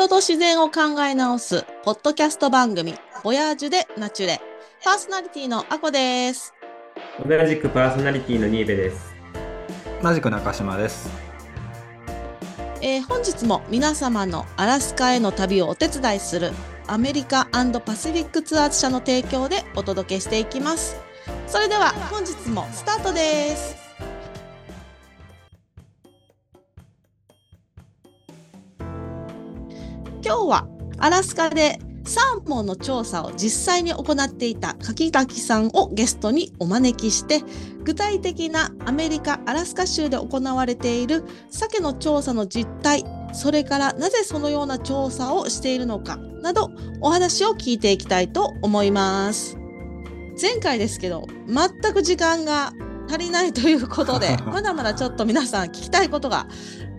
人と自然を考え直すポッドキャスト番組ボヤージュでナチュレ。パーソナリティのあこです。同じくパーソナリティのニーベです。同じく中島です。えー、本日も皆様のアラスカへの旅をお手伝いするアメリカパシフィックツアーズ社の提供でお届けしていきます。それでは本日もスタートです今日はアラスカでサーモンの調査を実際に行っていた柿崎さんをゲストにお招きして具体的なアメリカ・アラスカ州で行われている鮭の調査の実態それからなぜそのような調査をしているのかなどお話を聞いていきたいと思います。前回ですけど全く時間が足りないということで まだまだちょっと皆さん聞きたいことが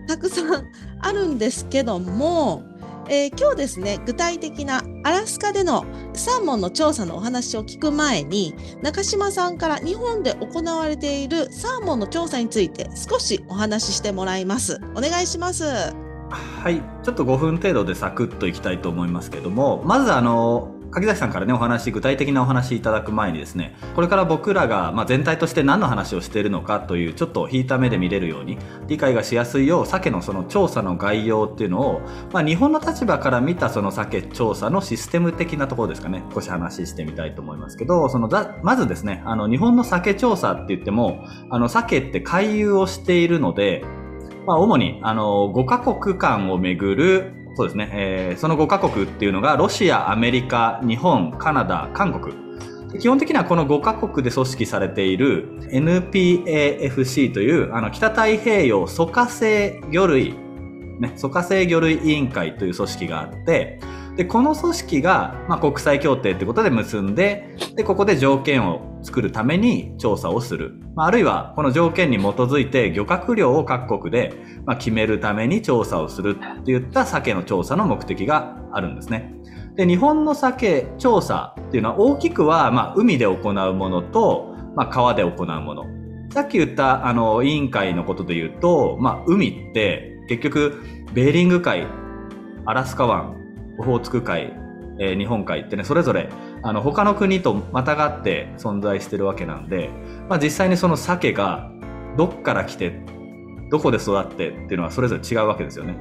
たくさんあるんですけどもえー、今日ですね具体的なアラスカでのサーモンの調査のお話を聞く前に中島さんから日本で行われているサーモンの調査について少しお話ししてもらいます。お願いします。はいちょっと5分程度でサクッといきたいと思いますけどもまずあの柿崎さんからねお話具体的なお話いただく前にですねこれから僕らが、まあ、全体として何の話をしているのかというちょっと引いた目で見れるように理解がしやすいよう鮭のその調査の概要っていうのを、まあ、日本の立場から見たその鮭調査のシステム的なところですかね。少し話してみたいと思いますけどそのまずですねあの日本の鮭調査って言ってもあの鮭って回遊をしているのでまあ、主にあの5カ国間をめぐるそうですね、えー、その5カ国っていうのがロシア、アメリカ、日本、カナダ、韓国。基本的にはこの5カ国で組織されている NPAFC というあの北太平洋疎化性魚類、ね、疎化性魚類委員会という組織があって、で、この組織が、まあ、国際協定ってことで結んで、で、ここで条件を作るために調査をする。まあ、あるいは、この条件に基づいて漁獲量を各国で、まあ、決めるために調査をするっていった鮭の調査の目的があるんですね。で、日本の鮭調査っていうのは大きくは、まあ、海で行うものと、まあ、川で行うもの。さっき言った、あの、委員会のことで言うと、まあ、海って、結局、ベーリング海、アラスカ湾、オホーツク海、えー、日本海ってねそれぞれあの他の国とまたがって存在してるわけなんで、まあ、実際にその鮭がどっから来てどこで育ってっていうのはそれぞれ違うわけですよね。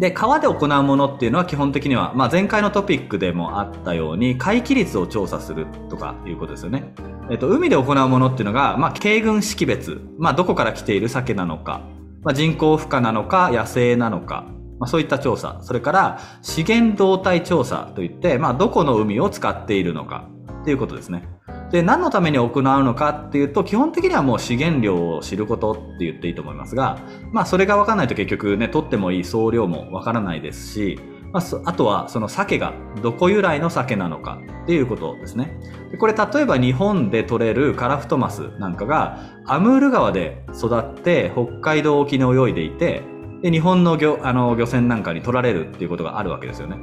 で川で行うものっていうのは基本的には、まあ、前回のトピックでもあったように回帰率を調査するとかいうことですよね。えっと、海で行うものっていうのが、まあ、軽群識別、まあ、どこから来ている鮭なのか、まあ、人工孵化なのか野生なのかまあ、そういった調査、それから資源動態調査といって、まあ、どこの海を使っているのかっていうことですね。で、何のために行うのかっていうと、基本的にはもう資源量を知ることって言っていいと思いますが、まあ、それが分かんないと結局ね、取ってもいい総量も分からないですし、まあ、あとはその鮭がどこ由来の鮭なのかっていうことですね。でこれ例えば日本で取れるカラフトマスなんかがアムール川で育って北海道沖に泳いでいてで日本の漁あの漁船なんかに取られるっていうことがあるわけですよね。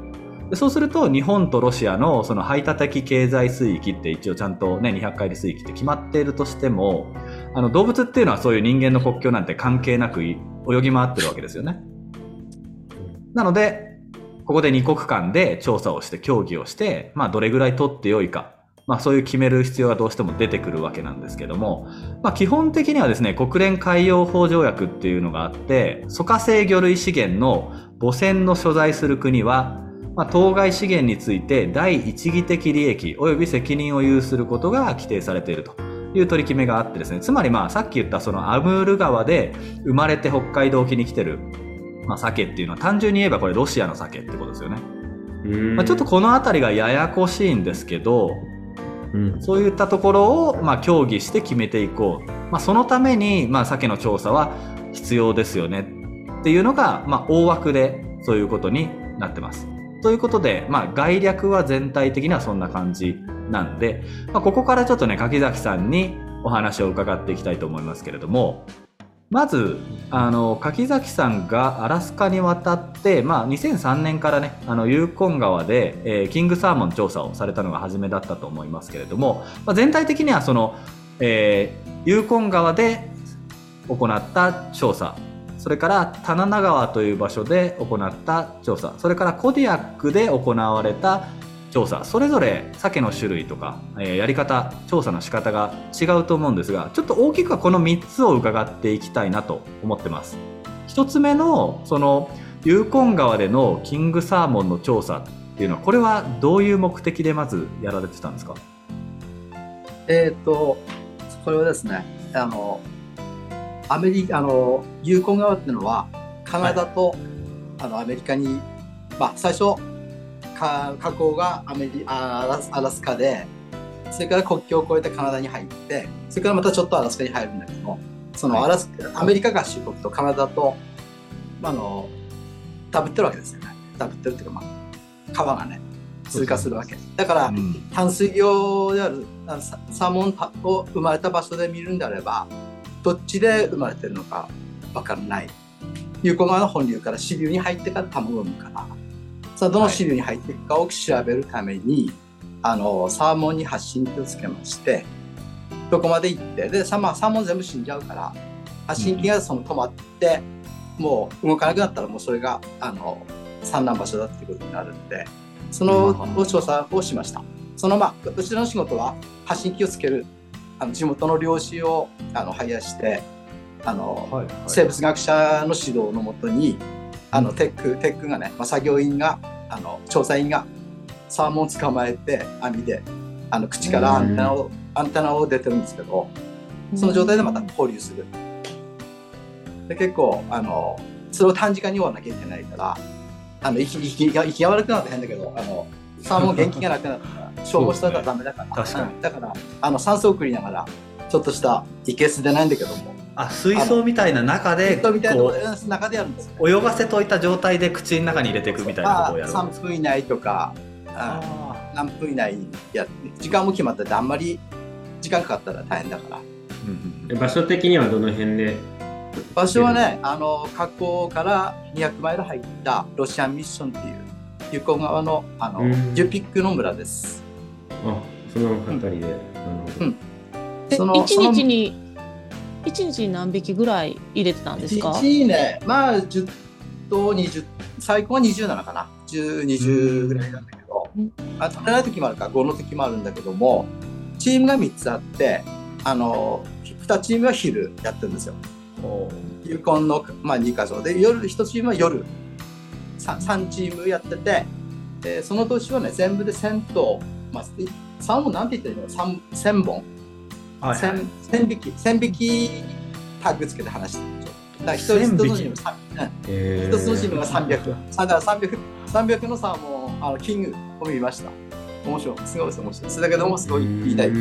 でそうすると日本とロシアのその排他的経済水域って一応ちゃんとね200海里水域って決まっているとしてもあの動物っていうのはそういう人間の国境なんて関係なく泳ぎ回ってるわけですよね。なのでここで2国間で調査をして協議をして、まあ、どれぐらい取ってよいかまあ、そういう決める必要がどうしても出てくるわけなんですけども、まあ、基本的にはですね国連海洋法条約っていうのがあって疎化性魚類資源の母船の所在する国は、まあ、当該資源について第一義的利益及び責任を有することが規定されているという取り決めがあってですねつまりまあさっき言ったそのアムール川で生まれて北海道沖に来てる、まあ、鮭っていうのは単純に言えばこれロシアの鮭ってことですよね。まあ、ちょっとこの辺りがややこしいんですけどそういったところを、まあ、協議して決めていこう、まあ、そのために、まあ、鮭の調査は必要ですよねっていうのが、まあ、大枠でそういうことになってます。ということで、まあ、概略は全体的にはそんな感じなんで、まあ、ここからちょっとね柿崎さんにお話を伺っていきたいと思いますけれども。まずあの柿崎さんがアラスカに渡って、まあ、2003年からねあのユーコン川で、えー、キングサーモン調査をされたのが初めだったと思いますけれども、まあ、全体的にはその、えー、ユーコン川で行った調査それからタナナ川という場所で行った調査それからコディアックで行われた調査それぞれ鮭の種類とか、えーやり方調査の仕方が違うと思うんですがちょっと大きくはこの3つを伺っていきたいなと思ってます。1つ目のそのユーコン川でのキングサーモンの調査っていうのはこれはどういう目的でまずやられてたんですか？えっ、と、これはですね、あの、アメリカ、あの、ユーコン川っていうのは、カナダと、あの、アメリカに、まあ、最初、か河口がアメリあアラスアラスカで、それから国境を越えてカナダに入って、それからまたちょっとアラスカに入るんだけど、そのはい。アラスカ、アメリカ合衆国とカナダと、まあ、あの、ダブってるわけですよね。ダブってるっていうか、まあ、川がね、通過するわけ。だから、うん。淡水魚であるササーモンを生まれた場所で見るんであればどっちで生まれてるのかわからない。有効川の本流から支流に入ってから卵を産むからさあどの支流に入っていくかを調べるために、あのサーモンに発信機をつけましてどこまで行ってでサ,、まあ、サーモン全部死んじゃうから発信機がその止まって、もう動かなくなったらもうそれがあの産卵場所だっていうことになるんでその調査をしました。そのまあ、うちの仕事は発信機をつけるあの地元の漁師をあのハイヤーしてあの、はい生物学者の指導のもとにあのテックテックがね、まあ、作業員があの調査員がサーモンを捕まえて網であの口からアンテナをアンテナを出てるんですけどその状態でまた放流する。で結構あのそれを短時間に終わらなきゃいけないからあの息息が息が悪くなって変だけどあのサーモン元気がなくなったら消耗したらダメだから。確かだからあの酸素を送りながらちょっとしたいけすでないんだけどもあ水槽みたいな中でみたいなこうん中でやるんです泳がせといた状態で口の中に入れていくみたいなことをやる。まあ3分以内とかああ何分以内にや時間も決まっててあんまり時間かかったら大変だから。ーうんうん。場所的にはどの辺で？場所はねあの河口から200マイル入ったロシアンミッションっていうユコ川のあのうん。ジュピックの村です。あその辺りで、うん。えその一日に一日に何匹ぐらい入れてたんですか？1日ねまあ10と20最高は27かな。1020ぐらいなんだけど。うん。あ取れない時もあるから5の時もあるんだけどもチームが3つあってあの2チームは昼やってるんですよ。ユコンの、まあ、2か所。で夜1チームは夜。3, 3チームやっててでその年はね全部で1000頭、まあ、3本なんて言ったらいいの？1000, 1000本はいはい。1000 1000匹1000匹タッグつけて話してるだから一人1000匹？一つのチームさうん。え一つのチームが300だから300 300のサーモンあのキングを見ました。面白い。すごいです面白い。ですだけどもすごい言いたい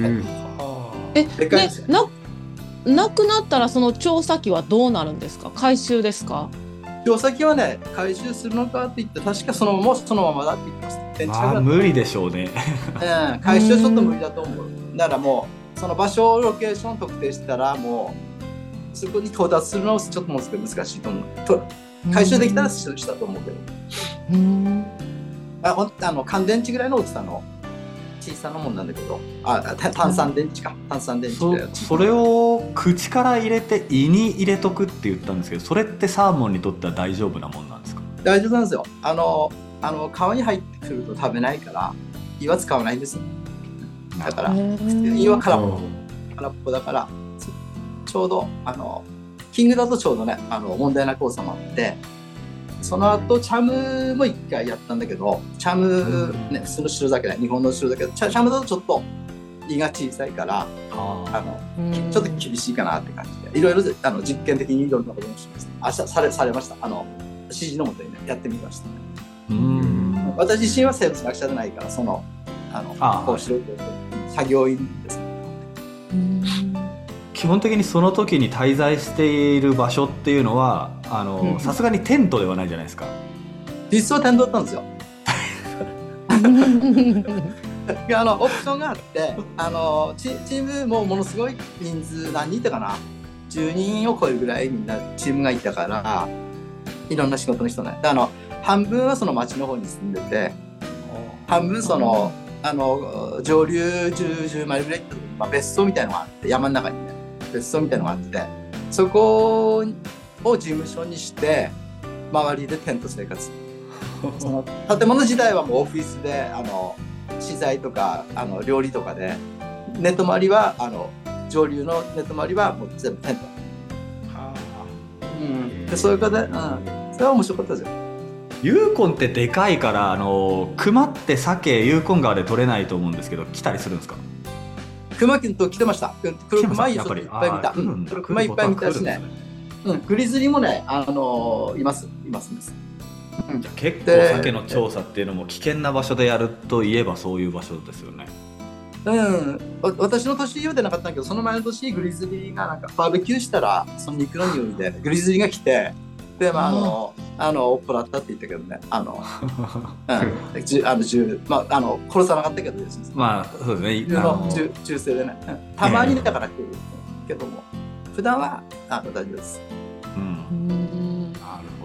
えでかいでななくなったらその調査機はどうなるんですか？回収ですか？調査機はね回収するのかって言って確かそのままそのままだって言ってます無理でしょうね。うん、回収はちょっと無理だと思う。だからもう、その場所、ロケーション特定したら、もう、そこに到達するのはちょっと難しいと思う。と回収できたらしたと思うけど。うんああの乾電池ぐらいの大きさの小さなもんなんだけど、あた炭酸電池か。炭酸電池ぐそれを口から入れて胃に入れとくって言ったんですけどそれってサーモンにとっては大丈夫なもんなんですか？大丈夫なんですよ。あの、あの川に入ってくると食べないから、胃は使わないんですよ。だから、胃は空っぽ。空っぽだからちちょうどあのキングだとちょうどねあの問題なく収まってその後チャムも一回やったんだけどチャム、ね、普通の白酒ね日本の白酒チャチャムだとちょっと胃が小さいからああのちょっと厳しいかなって感じでいろいろあの実験的にいろんなこともしました。明日されされました。あの指示のもとにねやってみました。うん。私自身は生物学者じゃないからそのあのあこう素人作業員です。ね基本的にその時に滞在している場所っていうのはあうんのさすがにテントではないじゃないですか。実は点だったんですよ。であのオプションがあってあのチチームもものすごい人数何人いたかな。10人を超えるぐらいみんなチームがいたからいろんな仕事の人ね。であの半分はその町の方に住んでて半分そのあの上流 10, 10マイルぐらい行ったとこに、まあ、別荘みたいのがあって山の中にね別荘みたいのがあってそこを事務所にして周りでテント生活。その建物自体はもうオフィスであの資材とかあの料理とかでネット周りはあの上流のネット周りはもう全部テント、うん、でそういう形で、うん、それは面白かったですよユーコンってでかいからあの熊って鮭ユーコン川で取れないと思うんですけど来たりするんですか？熊君と来てました。黒熊いっぱい見た、うん、黒熊いっぱい見たしね、うん、グリズリーもね、あのいます。いますいます。うん。じゃあ結構鮭の調査っていうのも危険な場所でやるといえばそういう場所ですよね。うん、わ私の年言うてなかったんだけどその前の年グリズリーがなんかバーベキューしたらその肉の匂いでグリズリーが来てでまああの、あの追っ払ったって言ったけどねあの、うん、あの銃まああの殺さなかったけどですねまあそうです銃ね銃銃声でね、うん。たまにだから来るけども。普段はあの大丈夫です。うん。うんなる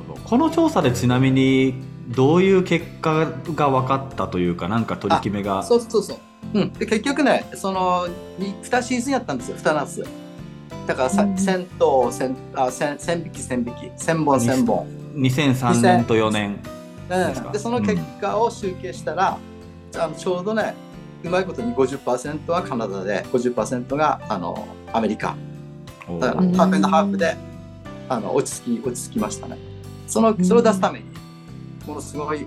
ほど。この調査でちなみにどういう結果が分かったというかなんか取り決めが。そうそうそう。うん、で結局ね、その2シーズンやったんですよ、2夏。だからさ、うん1000と1000あ1000 1000匹、1000匹、1000本、1000本。2003年と4年ですか？うん、で、その結果を集計したら、あのちょうどね、うまいことに50%はカナダで、50%があのアメリカ。だから、うんハーフエンドハーフであの落ち着き、落ち着きましたね。そのそれを出すために、ものすごい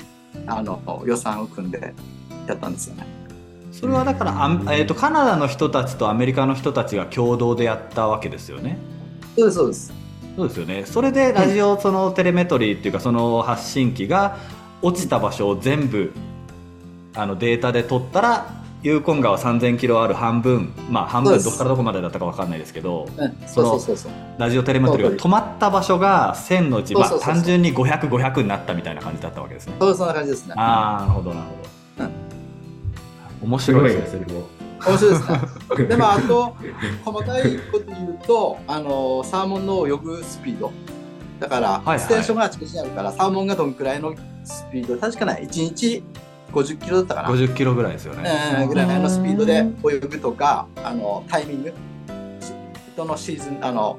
あの予算を組んでやったんですよね。それはだからあん、えー、とカナダの人たちとアメリカの人たちが共同でやったわけですよね？そうです、そうです。そうですよねそれでラジオそのテレメトリーっていうかその発信機が落ちた場所を全部あのデータで取ったらユーコン川3000キロある半分まあ半分どこからどこまでだったか分かんないですけどうん、その。ラジオテレメトリーが止まった場所が1000のうち、単純に500500になったみたいな感じだったわけですね。そうそんな感じですね。ああなるほどなるほど。面白いですね。ねそれも面白いですね。でもあと細かいこと言うと、あのサーモンの泳ぐスピード。だから、ステーションがあちこちにあるから、サーモンがどんくらいのスピード、確かね、1日50キロだったかな。50キロぐらいですよね。うんぐらいのスピードで泳ぐとか、あのタイミング、し人のシーズン、あの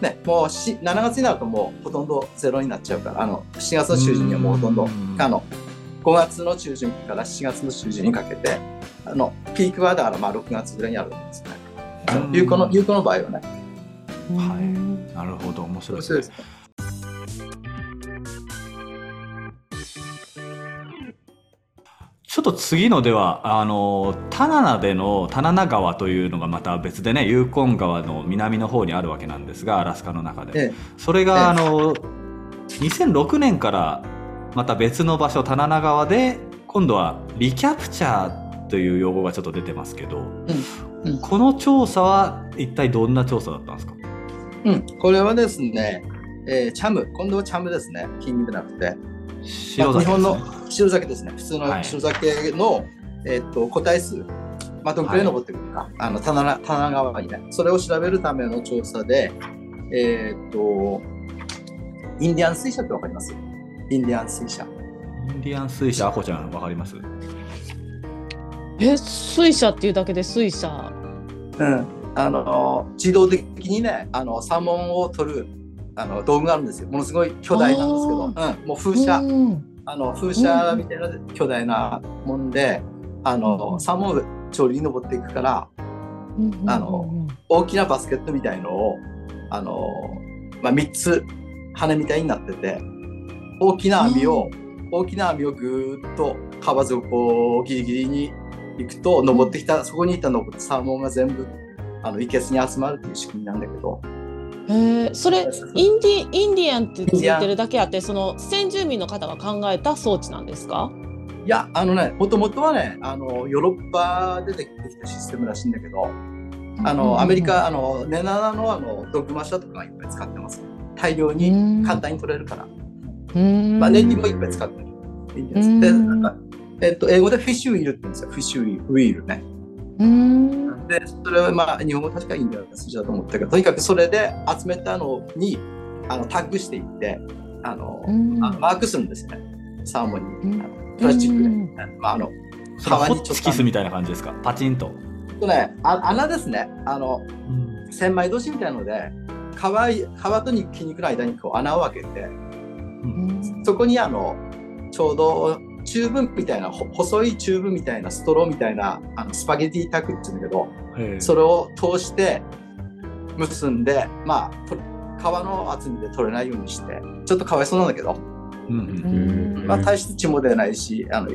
ね、もうし7月になるともうほとんどゼロになっちゃうから、あの7月の中旬にはもうほとんどうんあの5月の中旬から7月の中旬にかけて、あのピークはだからまあ6月ぐらいにあるんですね。有効の有効の場合はね。はい。なるほど。面白いですね。ちょっと次のではあのタナナでのタナナ川というのがまた別でねユーコン川の南の方にあるわけなんですがアラスカの中で、ええ。それが、ええ。あの2006年からまた別の場所タナナ川で今度はリキャプチャーという用語がちょっと出てますけど、うん。この調査は一体どんな調査だったんですか？うん、これはですね、えーチャム、今度はチャムですね、金じゃなくて。白崎まあ日本の白酒ですね。普通はい。の白酒の、えっと個体数、まあ、どんくらい残ってくるか、あの棚な棚川にね、それを調べるための調査で、えっと、インディアン水車ってわかります？インディアン水車。インディアン水車アコちゃんわかります？え水車っていうだけで水車？うん。あの、自動的にね、あの、サーモンを取る、あの、道具があるんですよ。ものすごい巨大なんですけど、うん、もう風車。うん。あの風車みたいな巨大なもんで、あのサーモンが調理に登っていくからあの大きなバスケットみたいのをあの、まあ、3つ羽みたいになってて大きな網を、大きな網をぐーっと川底ギリギリに行くと登ってきた、そこにいたのサーモンが全部あの生けすに集まるっていう仕組みなんだけど。へえそれインディインディアンってついてるだけあってその先住民の方が考えた装置なんですか？いやあのねもともとはねあのヨーロッパでできてきたシステムらしいんだけどあのアメリカあのネナナのあのドッグマシャとかがいっぱい使ってます。大量に簡単に取れるから、うん。まあ、ネイティブもいっぱい使ってる。いいんです。うん。でなんかえっと、英語でフィッシュウィールって言うんですよ。フィッシュウィールね。うん。でそれはまあ日本語確かいいんだよ数字だと思ったけどとにかくそれで集めたのにあのタッグしていってあの、うん。あのマークするんですよね。サーモンに、うん。あのプラスチックで、うん。まあ、あの川にちょっとホッチキスみたいな感じですか？パチンと、とねあ穴ですね。あの千枚通しみたいなので皮い皮と筋肉の間にこう穴を開けてうん。そこにあのちょうどチューブみたいなほ細いチューブみたいなストローみたいなあの spaghetti tag って言うんだけどそれを通して結んでまあと皮の厚みで取れないようにしてちょっとかわいそうなんだけど、うんまあ、大して血も出ないしあの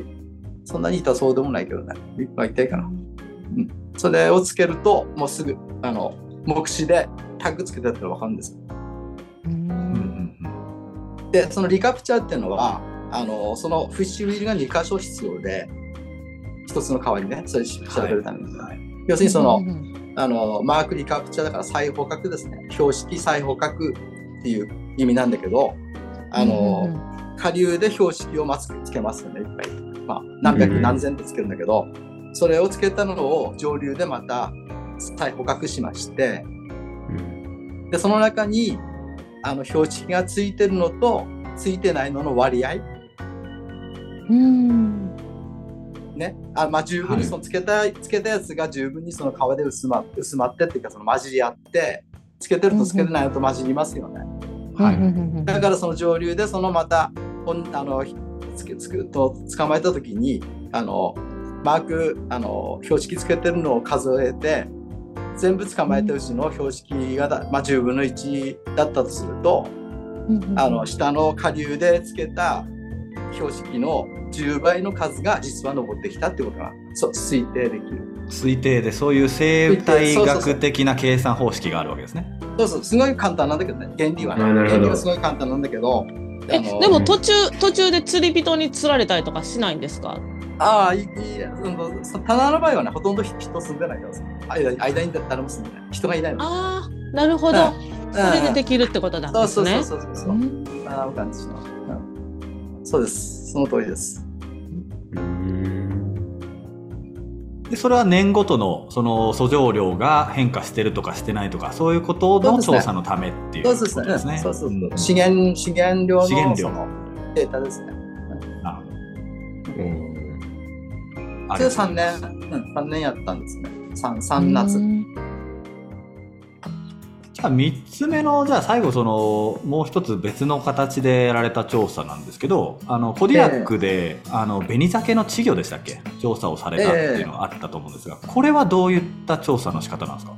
そんなに痛そうでもないけどねいっぱい痛いかな、うん、それをつけるともうすぐあの目視でタグつけてやったら分かるんですよ。うんうん。でそのリカプチャーっていうのはあのそのフィッシュウィールが2箇所必要で一つの川にねそれ調べるために、はい要するにその、うんあのマークリカプチャーだから裁縫角ですね。標識裁縫角っていう意味なんだけどあの、下流で標識をまずつけますよねいっぱい、まあ、何百うん何千とつけるんだけど、それをつけたのを上流でまた再捕獲しましてうん。でその中にあの標識がついてるのとついてないのの割合うん。ね。あまあ、十分にはい。そのつけた、つけたやつが十分にその皮で薄ま薄まってっていうかその混じり合ってつけてるとつけてないのと混じりますよね。はい。うんだからその上流でそのまたほんあのつけつくと捕まえた時にあのマークあの標識つけてるのを数えて全部捕まえたうちの標識がだ、まあ、10分の1だったとするとあの下の下流でつけた標識の10倍の数が実は登ってきたってことがそう推定できる。推定でそういう生態学的な計算方式があるわけですね。そうそうすごい簡単なんだけどね原理はね原理はすごい簡単なんだけどえあのでも途中途中で釣り人に釣られたりとかしないんですか？ああ、いい、いい、そ棚の場合はね、ほとんど人住んでないからさ、間に、間に誰も住んでない。人がいないの。ああなるほど、うんそれでできるってことなんそうそうそうそうそう。うんああ、感じの。うんそうです。その通りです。うんでそれは年ごとのその訴状量が変化してるとかしてないとかそういうことの調査のためっていうそうことですね。そうそうそう。ん資源、資源量の資源量そのデータですね。なるほうんどそれ3年、うん、3年やったんですね。3、三夏。うんじゃあ3つ目のじゃあ最後そのもう一つ別の形でやられた調査なんですけどあのコディアックで、あの紅鮭の稚魚でしたっけ？調査をされたっていうのがあったと思うんですが、これはどういった調査の仕方なんですか？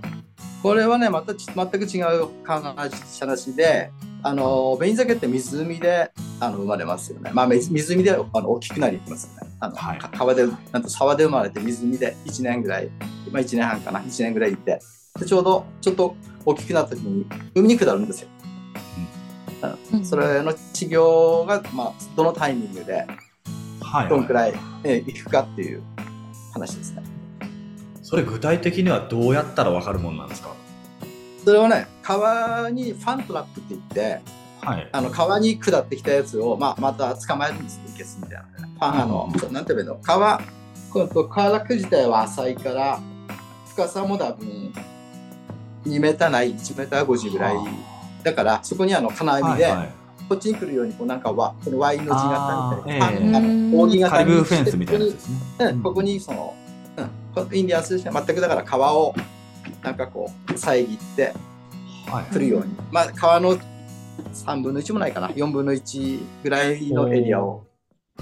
これはね、またち全く違う話で、あの、紅鮭って湖であの生まれますよね。まあ、水湖であの大きくなりますよね。あの、はい。か川で、なんと沢で生まれて湖で1年ぐらい、まあ1年半かな、1年ぐらいいて、でちょうどちょっと大きくなった時に海に下るんですよ。うん。それの治療が、まあ、どのタイミングではい、どんくらい、えー行くかっていう話ですね。それ具体的にはどうやったら分かるもんなんですか？それはね、川にファントラップって言って、はい。あの川に下ってきたやつを、まあ、また捕まえるんですよ、いけすみたいなね。ファンあの、なんて言えばいいの？川、この川落自体は浅いから、深さも多分2メーターない、1メーター50ぐらい。だから、そこにあの金網で、はいはい。こっちに来るように、こうなんかわ、この Y の字型みたいな、あの扇形にカリブーフェンスみたいなやつですね。うんここにその、うん、こインディアンス全くだから川をなんかこう遮ってはい。来るように、まあ川の3分の1もないかな。4分の1ぐらいのエリアを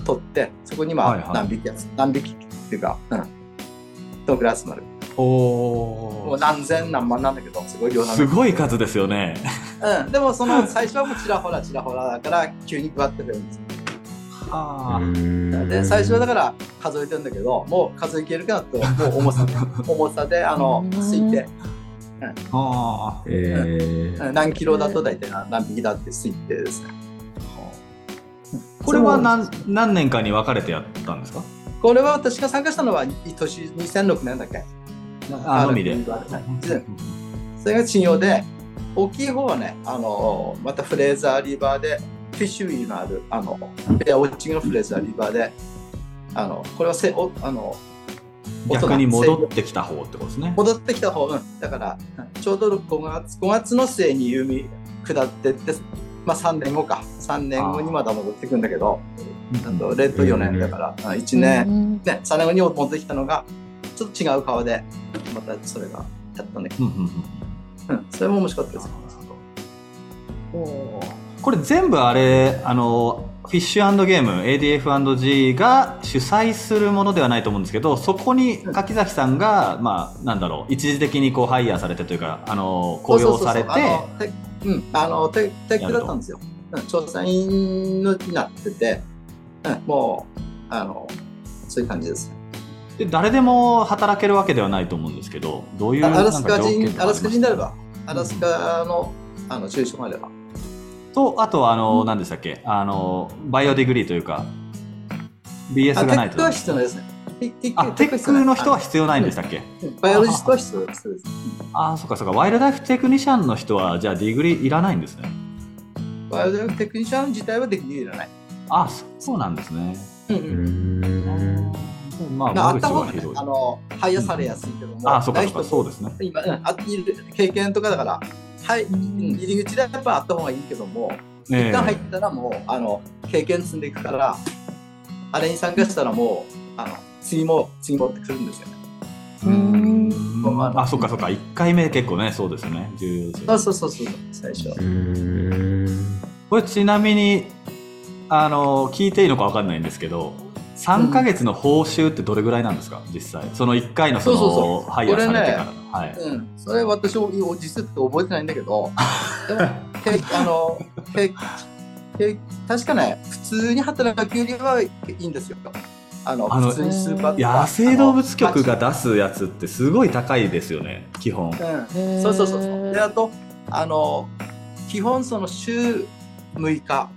取ってそこにまあはいはい。何匹やつ、何匹っていうか、うん、どのくらい集まるもおう何千何万なんだけどすごい量なんだすごい数ですよね。うん、でもその最初はもうちらほらちらほらだから急に配ってくるんです。あ。で最初はだから数えてるんだけどもう数えきれるかなともう重さ 重さであのうんついて。あ。えー。何キロだと大体何何匹だって推定ですね。これは何何年かに分かれてやったんですか？これは私が参加したのは年2006年だっけ？あのみで。それが治療で大きい方はねあのまたフレーザーリバーでフィッシュウィーのあるあのベアウォッチングのフレーザーリバーであのこれはせおあの逆に戻ってきた方ってことですね。戻ってきた方、うん、だからうんちょうど5月 ,5 月の末に海下ってって、まあ、3年後か。3年後にまだ戻ってくんだけどあとレッド4年だから、あ1年、うんね、3年後に戻ってきたのがちょっと違う川でまたそれがやったね、うんうんうん。うん、それも面白かったです。これ全部あれあのフィッシュゲーム ADF&G が主催するものではないと思うんですけどそこに柿崎さんが、まあ、なんだろう一時的にこうハイヤーされてというかあの雇用されてそうそうそうあのテうんあのテテックだったんですよ、うん、調査員のになってて、うん、もうあのそういう感じですで誰でも働けるわけではないと思うんですけどどういうアラスカ人アラスカ人であればばアラスカのあの住所までは。とあとはあの、何でしたっけ？あの bio degree というか BS がないと。 tech は必要ないですね。あ tech の人は必要ないんでしたっけ？ biologist は必要です。ああそっかそっか。 wildlife technician の人はじゃあ degree いらないんですね。 wildlife technician 自体は degree いらない。あそうなんですね。うんうんまあ、あった方が、ね、あの、ハイヤーされやすいけども、うん、あ、そうか、そうそうですね。今、うん、あ経験とかだから、はい、入り口でやっぱあった方がいいけども、一旦入ったらもう、あの、経験積んでいくから、あれに参加したらもう、あの、次も、次もってくるんですよね。うん。あ、そっかそっか、1回目結構ね、そうですね、重要ですそうそうそうそう、最初。これちなみに、あの、聞いていいのか分かんないんですけど、3か月の報酬ってどれぐらいなんですか、実際。その1回のそのそうそうそう。ハイヤーされてから。の、ねはい、うん、それ私実って覚えてないんだけどでもけあのけけ確かね普通に働くよりはいいんですよ。あのあの普通にスーパー野生動物局が出すやつってすごい高いですよね基本。うん、そうそうそうそう。であとあの基本その週6日。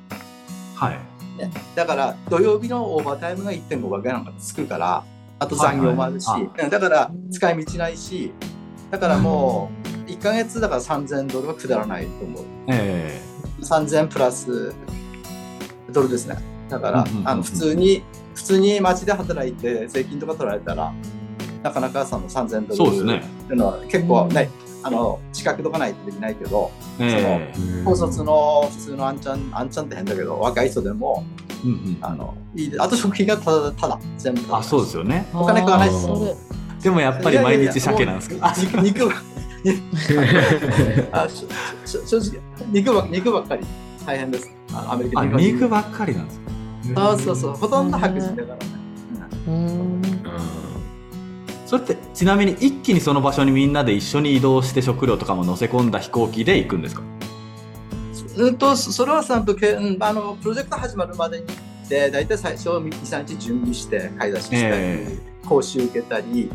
はいね、だから土曜日のオーバータイムが1.5倍ぐらいなんかつくからあと残業もあるし、はいうんだから使い道ないしだからもう1か月だから3000ドルはくだらないと思う。え3000プラスドルですね。だから、あの普通に普通に街で働いて税金とか取られたらなかなかその3000ドルっていうのは結構ね、あの資格とかないとできないけどええ高卒の普通のあんちゃんあんちゃんって変だけど若い人でもうんうん。あのいいあと食費がただただ全部。ただあそうですよね。お金食わないですあー。それでもやっぱり毎日鮭なんですけどあ肉肉ば。あしし正直肉ば肉ばっかり。大変です。アメリカ肉ば。っかりなんですか？そうそうそう。ほとんど白人だからね、うんそれってちなみに一気にその場所にみんなで一緒に移動して食料とかも乗せ込んだ飛行機で行くんですか？うん、うんとそれはさんとけうんあのプロジェクト始まるまでにで大体最初23日準備して買い出ししたり、え。講習受けたり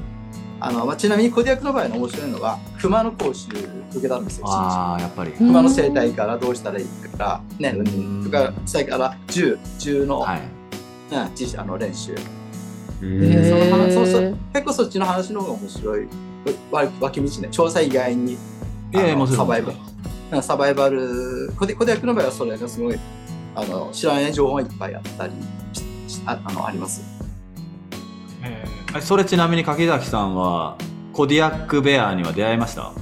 あの、まあ、ちなみにコディアックの場合の面白いのは熊の講習受けたんですよああやっぱり、うん熊の生態からどうしたらいいかね、とかそれから銃銃の,、はい。うん、実あの練習へその話そうそ結構そっちの話の方が面白い。わ脇道ね。調査以外にサバイバル。うんサバイバル。コデコデ役の場合はそれがすごいあの知らない情報がいっぱいあったりああのあります。えー。それちなみに柿崎さんはコディアックベアには出会いました？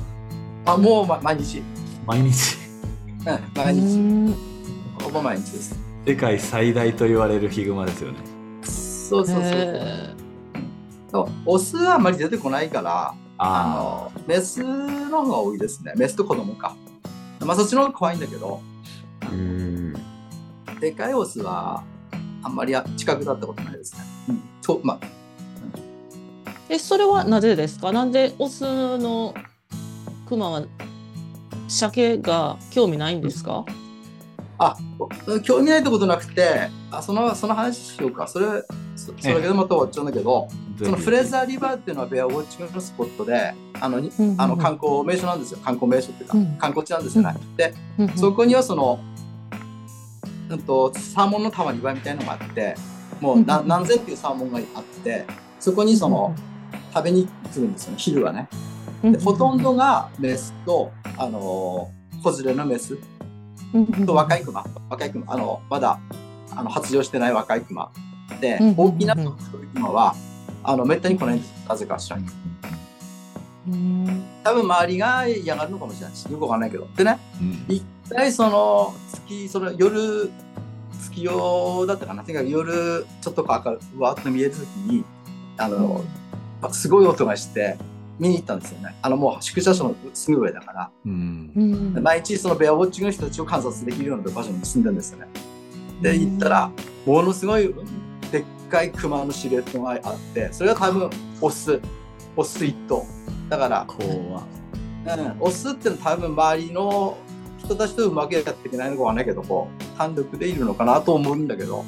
あもう、ま、毎日、毎日？うん、毎日。うん。ほぼ毎日です。世界最大と言われるヒグマですよねそうそうそうへそう。オスはあんまり出てこないからああのメスの方が多いですね。メスと子供か。まあそっちの方が怖いんだけど。でかいオスはあんまり近くだったことないですね、うん、とまあ。えそれはなぜですか？なんでオスのクマは鮭が興味ないんですか？あ興味ないってことなくてあそのその話しようか。それそそれだけでまた終わっちゃうんだけど、ーそのフレーザーリバーっていうのはベアウォッチングのスポットであのにうんうんうん。あの観光名所なんですよ。観光名所っていうか、うん。観光地なんですよね、でうんうん。そこにはその、うん、とサーモンのたまり場みたいなのがあってもう何うん何千っていうサーモンがあってそこにその食べに来るんですよね。昼はね。でほとんどがメスと、あのー子連れのメス。と若いクマ若いクマあのまだあの発情してない若いクマで、うん大きな黒いクマはあのめったに来ないんです。なぜか知らないうん。多分周りが嫌がるのかもしれないしよくわかんないけど。でねうん。一回その月その夜月夜だったかな。てか夜ちょっと明るわーっと見える時にあの、すごい音がして見に行ったんですよね。あのもう宿舎所のすぐ上だから。うんうん毎日そのベアウォッチングの人たちを観察できるような場所に住んでるんですよね。で行ったらものすごいでっかいクマのシルエットがあってそれが多分オスオス一頭だから、うん、オスってのは多分周りの人たちとうまくやっていけないのかわかんないけどこう単独でいるのかなと思うんだけど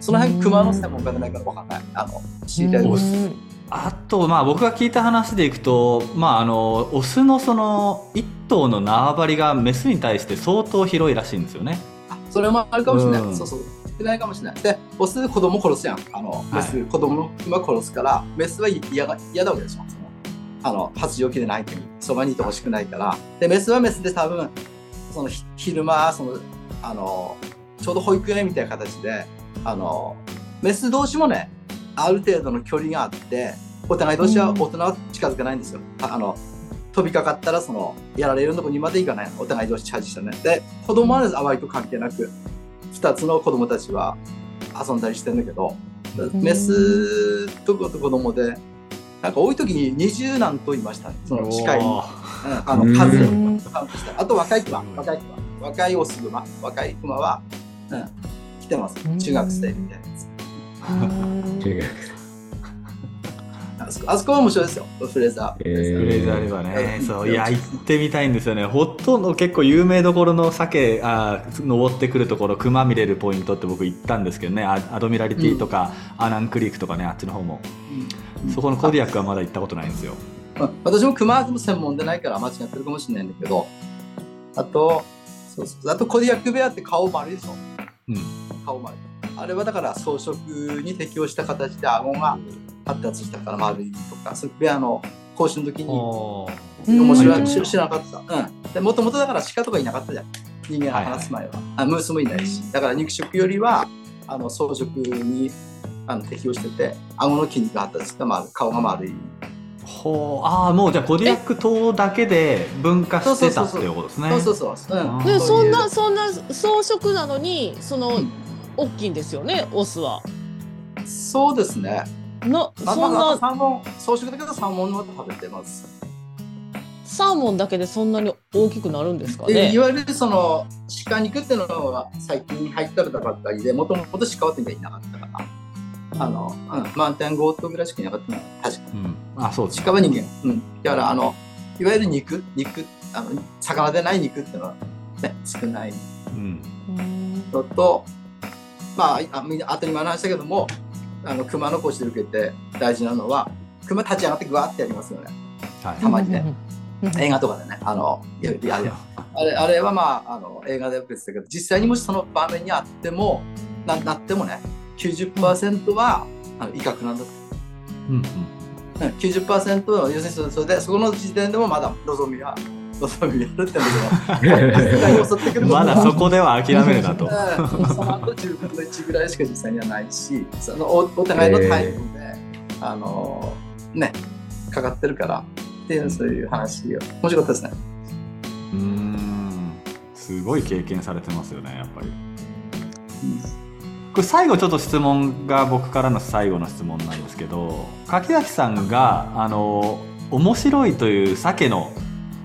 その辺クマの専門家じゃないからわかんないあの知り合いオスです。あとまあ僕が聞いた話でいくとまああのオスのその一頭の縄張りがメスに対して相当広いらしいんですよね。あそれもあるかもしれない、うん。そうそう。少ないかもしれない。でオス子供殺すやん。あのメス、子供の馬殺すからメスは嫌が嫌だわけでしょあの発情期でない時にそばにいてほしくないから。でメスはメスで多分そのひ昼間そのあのちょうど保育園みたいな形であのメス同士もねある程度の距離があってお互い同士は大人は近づかないんですよ、ああの飛びかかったらそのやられるとこにまで行かない。のお互い同士チャージしてね。で子供はねあまりと関係なく2つの子供たちは遊んだりしてんだけどん。メスと子供でなんか多い時に20何頭いましたね。その近い、うん、あの数うん。カウントして。あと若いクマ若いクマ若いオスグマ若いクマは、うん、来てます。中学生みたいなやつあそこあそこは面白いですよ。フレーザー、えー。フレーズあればね、うんそう。いや行ってみたいんですよね。ほとんど結構有名どころの鮭あー登ってくるところ熊見れるポイントって僕行ったんですけどね。アアドミラリティとか、アナンクリークとかねあっちの方も、うん。そこのコディアックはまだ行ったことないんですよ。まあ私もクマも専門でないから間違ってるかもしれないんだけどあとそうそう。あとコディアックベアって顔丸いでしょ？うん。顔丸。いあれはだから装飾に適応した形で顎が発達したから丸いとかそれベアの講習の時に面白うんい知知らなかった。うん。で、もともとだから鹿とかいなかったじゃん。人間が話す前は。あムースもいないし。だから肉食よりは、あの、装飾にあの適応してて、顎の筋肉が発達して丸い、顔が丸い。ほうああもうじゃあコディアック島だけで分化してたっていうことですねそうそうそう。うん。そんなそんな装飾なのにその、うん大きいんですよねオスは。そうですね。なあそんなまあサーモン、装飾だけどサーモンは食べてます。サーモンだけでそんなに大きくなるんですかでねい。わゆるその鹿肉っていうのは最近入ったばっかりで、もともと鹿は手にはいなかったから。あの、うん、満点5頭ぐらいしかいなかったの確かうんあそうですね鹿は人間。うん。だから、あの、いわゆる肉、肉、あの、魚でない肉っていうのは、ね、少ないうんうんのと、まあ、あみんな当たり前の話だけども、あの、熊の腰で受けて大事なのは、熊立ち上がってグワーってやりますよね。はい。たまにね。うん映画とかでね、あの、やるやるあれあれはまあ、あの、映画で受けてたけど、実際にもしその場面にあっても、ななってもね、90%は、あの威嚇なんだと。うんうんうん。90%は要するにそれそれでそこの時点でもまだ望みは望みがあるってことは まだそこでは諦めるなと。う んその後10分の1ぐらいしか実際にはないしそのおお互いのタイムで、あのねかかってるからっていうそういう話が面白かったですね。うーんすごい経験されてますよねやっぱり。これ最後ちょっと質問が僕からの最後の質問なんですけど柿崎さんがあの面白いという鮭の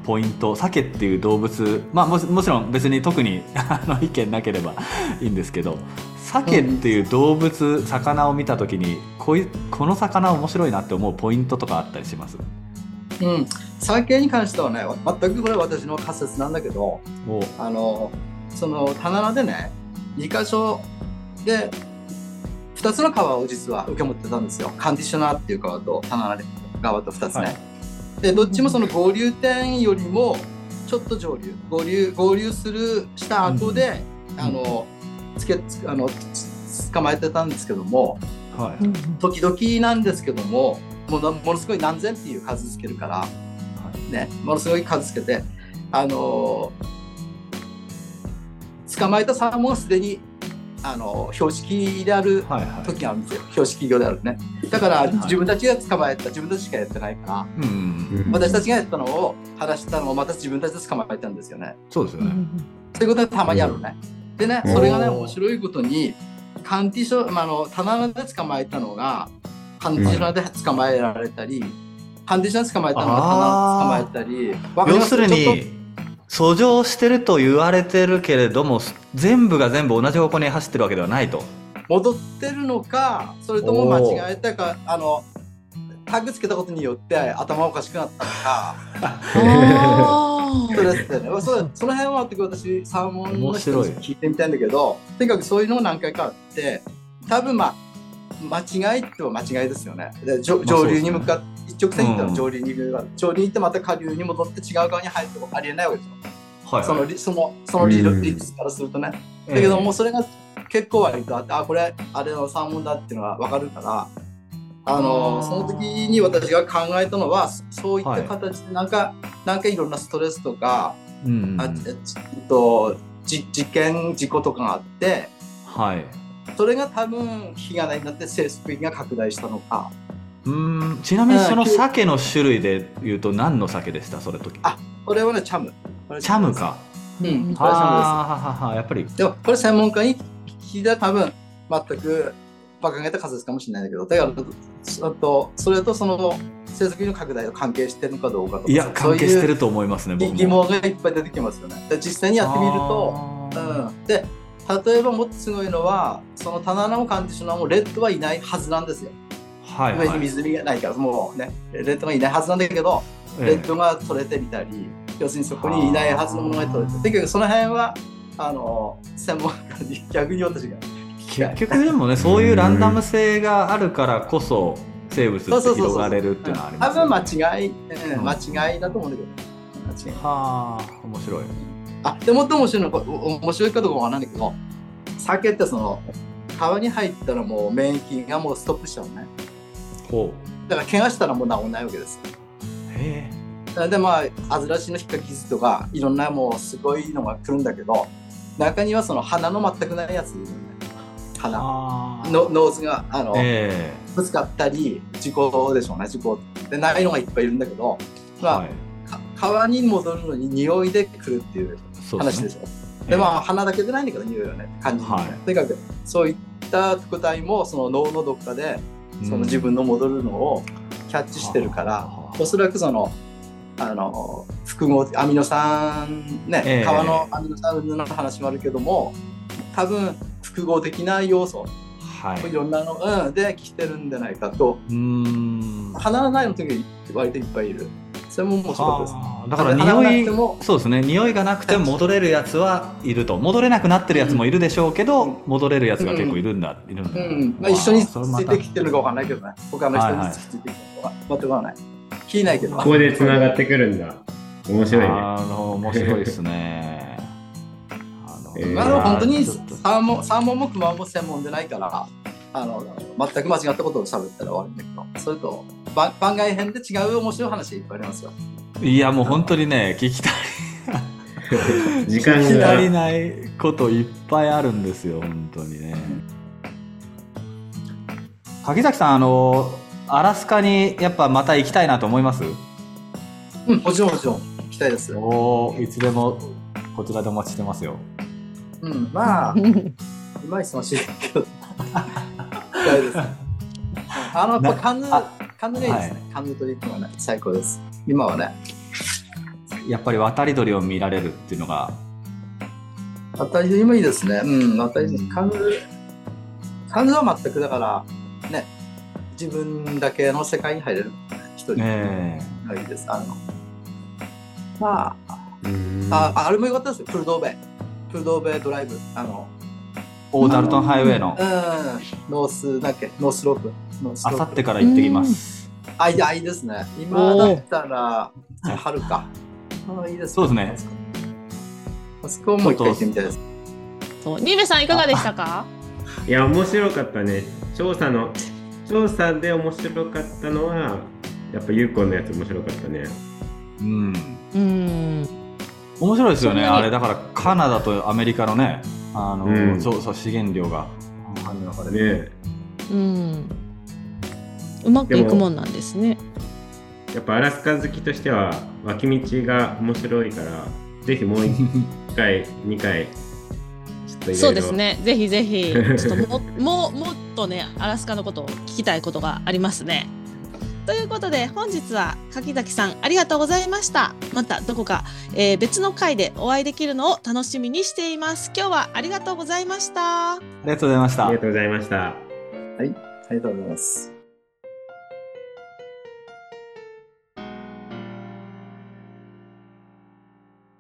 ポイント鮭っていう動物、まあ、ももちろん別に特に あの意見なければいいんですけど鮭っていう動物、魚を見た時にこいこの魚面白いなって思うポイントとかあったりします？うん、酒に関してはね全くこれは私の仮説なんだけどお。あのその棚でね2箇所で2つの川を実は受け持ってたんですよ。カンディショナーっていう川と棚で川と2つね、はいでどっちもその合流点よりもちょっと上流。合流合流するした後で、うん。あのつけつあのつ捕まえてたんですけどもはい。うん時々なんですけどもものものすごい何千っていう数つけるから、ね、ものすごい数つけて、あのー捕まえたサーモンはすでに、あのー標識であるはいはい。時があるんですよ。標識業であるね。だからい自分たちが捕まえた自分たちしかやってないからうんうんうん。私たちがやったのを話したのをまた自分たちで捕まえたんですよね。そうですよね、そういうことがたまにあるね。でね、うん。それがね、面白いことに、カンティショ、まあ、あの棚で捕まえたのが、カンティショナで捕まえられたり、ハンディシャン捕まえたのが棚捕まえたり要するに訴状してると言われてるけれども全部が全部同じ方向に走ってるわけではないと。と 戻ってるのかそれとも間違えたかあのタグつけたことによって頭おかしくなったのかあそれですねそその辺は私サーモンの人面白いに聞いてみたいんだけどとにかくそういうのも何回かあって多分まあ間違いっては間違いですよね。で上上流に向かって一直線に行ったら上流に向かって上流に行ってまた下流に戻って違う側に入るとありえないわけですよ。はい。その理そのその理屈からするとね。だけどもうそれが結構割とあってあこれあれのサーモンだっていうのが分かるからあのその時に私が考えたのはそそういった形でなんか、なんかいろんなストレスとか、うんうんあえっとじ事件事故とかがあってはい。それが多分火がないになって生息域が拡大したのか。うーん。ちなみにその鮭の種類で言うと何の鮭でした？それ時。あこれはねチャム。チャムか。うん。これチャムですあーはははやっぱり。でもこれ専門家に聞いたら多分全く馬鹿げた数ですかもしれないんだけどだからそとそれとその成績の拡大と関係してるのかどうかとかいや関係してるとと思いますね疑問がいっぱい出てきますよね。で実際にやってみると、うん、で例えばもっとすごいのはその棚のカンディショナーもレッドはいないはずなんですよ、はいはい。上に水がないからもうねレッドがいないはずなんだけど、ええ。レッドが取れてみたり要するにそこにいないはずのものが取れて結局その辺はあの専門家に逆に私が結局でもねそういうランダム性があるからこそ生物って広がれるっていうのはあります多よね。分間違い、うんうん間違いだと思うんだけど間違い。はあ面白いあでもっと面白いの面白いかどうかわからないけど酒ってその川に入ったらもう免疫がもうストップしちゃうね。ほだから怪我したらもう治んないわけですうへでまあアザラシの引っかき傷とかいろんなもうすごいのが来るんだけど中にはその鼻の全くないやついるよね。鼻。の nose があの、えぶつかったり事故でしょうね事故でないのがいっぱいいるんだけどえまあ、はい。か川に戻るのに匂いで来るっていう話でしょ。でまあ鼻だけでないんだけど匂いはね。感じる、ねはい。とにかくそういった副体もその脳のどっかでその自分の戻るのをキャッチしてるから、おそらくそのあの複合アミノ酸ね、ええ。川のアミノ酸の話もあるけども多分複合的な要素はい。いろんなの、うん、で来てるんじゃないかと。鼻がないの時割といっぱいいるそれも面白かったです。だから匂いそうですね。匂いがなくても戻れるやつはいると。戻れなくなってるやつもいるでしょうけど、うん。戻れるやつが結構いるんだ、いるんだ、うん。まあ、一緒についてきてるのかわかんないけどね。他の人についてきてるのか全くわかんない。聞いないけど。ここで繋がってくるんだ。面白いね。あの面白いですね。あのえー本当にサーモンサーモンもクマも専門でないからあの全く間違ったことを喋ったら終わるんだけどそれと番番外編で違う面白い話いっぱいありますよ。いやもう本当にね 聞きたい。時間聞き足りが。ないこといっぱいあるんですよ本当にね。柿崎さんあのアラスカにやっぱまた行きたいなと思います？うんもちろんもちろん行きたいですおーいつでもこちらでお待ちしてますよ。うんまあ 今忙しいけど。行きたいです。あのやっぱカンヌあカンヌがいいですね、カンヌトリップはね最高です。今はね。やっぱり渡り鳥を見られるっていうのが。渡り鳥もいいですね。うん渡り鳥。カンヌカンヌは全くだからね。自分だけの世界に入れる。一人ねがいいです。あの。まあ、うん。あ、あれも良かったですよ。プルドーベ。プルドーベドライブ。あの、オーダルトンハイウェイの。うん、ノース、だっけ、ノースロープ。ノースロープ。あさってから行ってきますあ、いいあいいですね。今だったら、春か。あいいですそうですね。あそこもう一回行ってみたいです。そう。ニベさんいかがでしたか？いや、面白かったね。調査の、調査で面白かったのは、やっぱユーコンのやつ面白かったね。うん。うん。面白いですよね。あれだからカナダとアメリカのねあの、うん。そうそう資源量があの中でね。うんうまくいくもんなんですね。やっぱアラスカ好きとしては、脇道が面白いから、ぜひもう一回、二回、そうです。ね。ぜひぜひちょっとも もうもっとねアラスカのことを聞きたいことがありますね。ということで本日は柿崎さんありがとうございました。またどこか、えー別の回でお会いできるのを楽しみにしています。今日はありがとうございました。ありがとうございました。ありがとうございました。ありがとうございます。